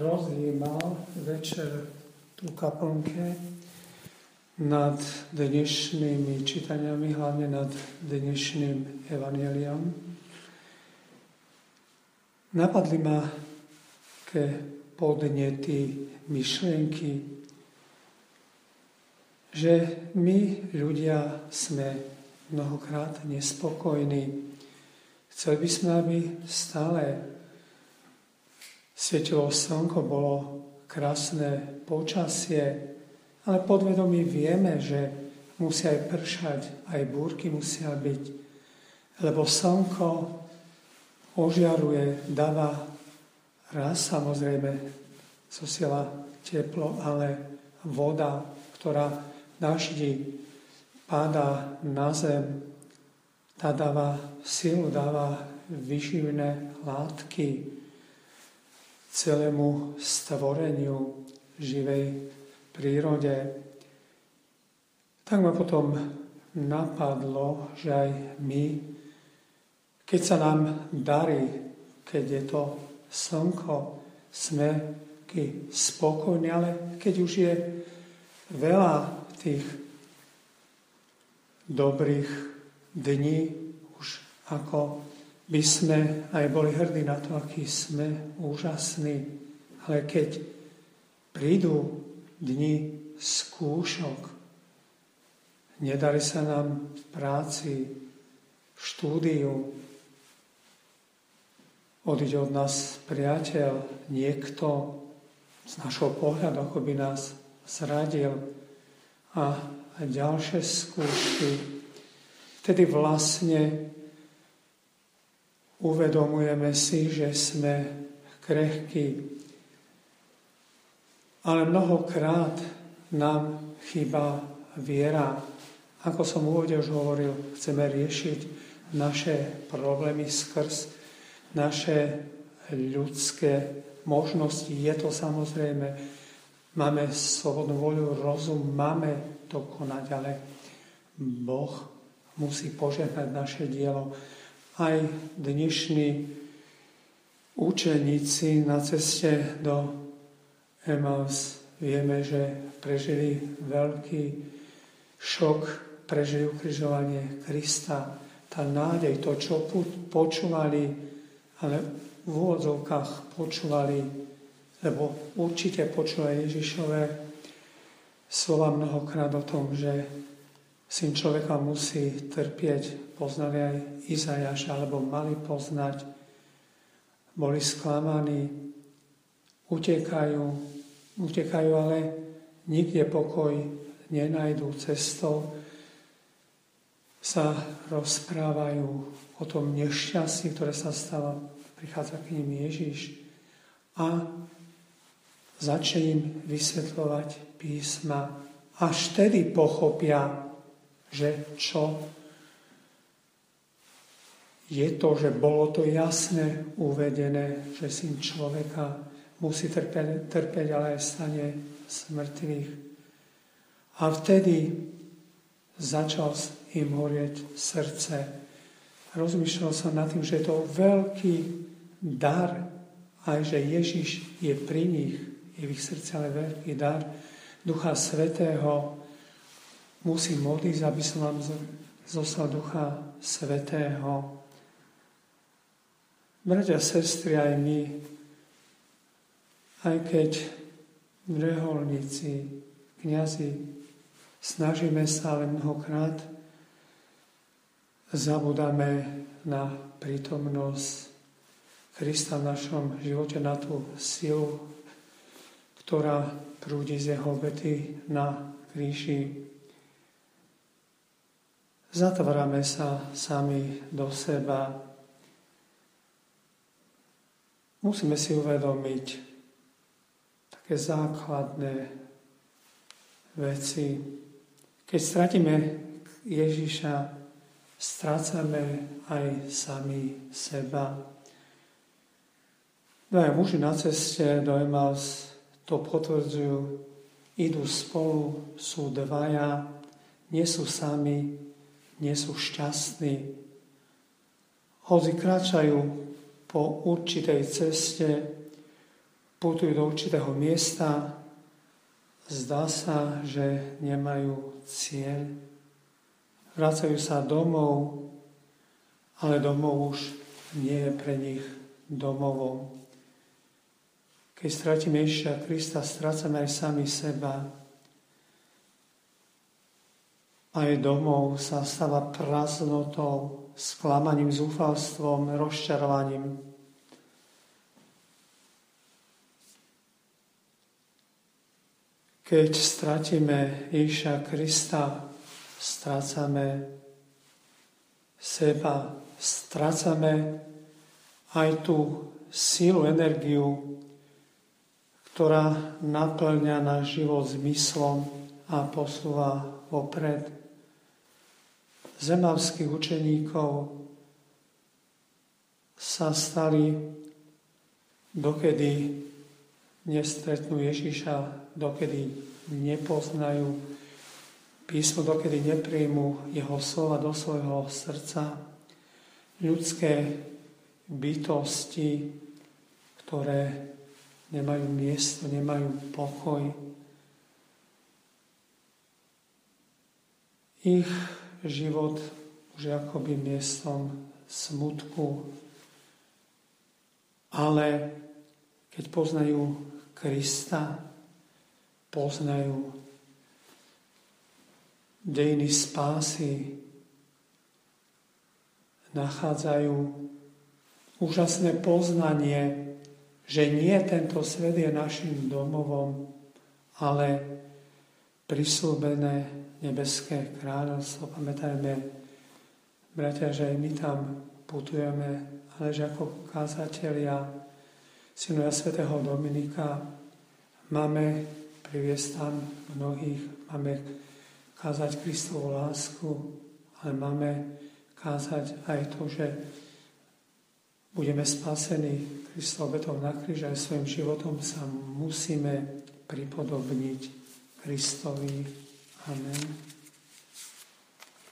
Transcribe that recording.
rozjímal večer tu kaplnke nad dnešnými čítaniami, hlavne nad dnešným evaneliom. Napadli ma ke podnety myšlienky, že my ľudia sme mnohokrát nespokojní. Chceli by sme, aby stále svietilo slnko, bolo krásne počasie, ale podvedomí vieme, že musia aj pršať, aj búrky musia byť, lebo slnko ožiaruje, dáva raz samozrejme zosiela teplo, ale voda, ktorá daždi padá na zem, tá dáva silu, dáva vyživné látky, celému stvoreniu živej prírode. Tak ma potom napadlo, že aj my, keď sa nám darí, keď je to slnko, sme spokojní, ale keď už je veľa tých dobrých dní, už ako by sme aj boli hrdí na to, aký sme úžasní. Ale keď prídu dni skúšok, nedarí sa nám v práci, v štúdiu, odíde od nás priateľ, niekto z našho pohľadu, ako by nás zradil a ďalšie skúšky. Vtedy vlastne uvedomujeme si, že sme krehkí. Ale mnohokrát nám chýba viera. Ako som úvode už hovoril, chceme riešiť naše problémy skrz naše ľudské možnosti. Je to samozrejme, máme slobodnú voľu, rozum, máme to konať, ale Boh musí požehnať naše dielo aj dnešní učeníci na ceste do Emaus vieme, že prežili veľký šok, prežili ukrižovanie Krista. Tá nádej, to, čo počúvali, ale v úvodzovkách počúvali, lebo určite počúvali Ježišové slova mnohokrát o tom, že syn človeka musí trpieť, poznali aj Izajaš, alebo mali poznať, boli sklamaní, utekajú, utekajú, ale nikde pokoj nenajdú. Cestou, sa rozprávajú o tom nešťastí, ktoré sa stalo, prichádza k ním Ježiš a začne im vysvetľovať písma. Až tedy pochopia, že čo je to, že bolo to jasne uvedené, že syn človeka musí trpeť, trpeť ale aj stane smrtvých. A vtedy začal im horieť srdce. Rozmýšľal som nad tým, že je to veľký dar, aj že Ježiš je pri nich, je v ich srdci ale veľký dar Ducha Svetého, musím modliť, aby som vám zostal Ducha Svetého. Bratia, sestry, aj my, aj keď reholníci, kniazy, snažíme sa, ale mnohokrát zabudáme na prítomnosť Krista v našom živote, na tú silu, ktorá prúdi z jeho obety na kríži. Zatvárame sa sami do seba. Musíme si uvedomiť také základné veci. Keď stratíme Ježiša, strácame aj sami seba. Dvaja muži na ceste do Emaus to potvrdzujú. Idú spolu, sú dvaja, nie sú sami, nie sú šťastní. Hoci kráčajú po určitej ceste, putujú do určitého miesta, zdá sa, že nemajú cieľ. Vracajú sa domov, ale domov už nie je pre nich domovom. Keď stratíme Ježiša Krista, strácame aj sami seba. Aj domov sa stáva prázdnotou, sklamaním, zúfalstvom, rozčarovaním. Keď stratíme Ježiša Krista, strácame seba, strácame aj tú sílu, energiu, ktorá naplňa náš život zmyslom a posúva vopred. Zemavských učeníkov sa stali dokedy nestretnú Ježiša, dokedy nepoznajú písmo, dokedy nepríjmu jeho slova do svojho srdca. Ľudské bytosti, ktoré nemajú miesto, nemajú pokoj. Ich život už akoby miestom smutku, ale keď poznajú Krista, poznajú dejiny spásy, nachádzajú úžasné poznanie, že nie tento svet je našim domovom, ale prislúbené nebeské kráľovstvo. Pamätajme, bratia, že aj my tam putujeme, ale že ako kázatelia synovia svätého Dominika máme priviesť tam mnohých, máme kázať Kristovú lásku, ale máme kázať aj to, že budeme spasení Kristov obetou na kríž a svojim životom sa musíme pripodobniť Kristovi. Amen.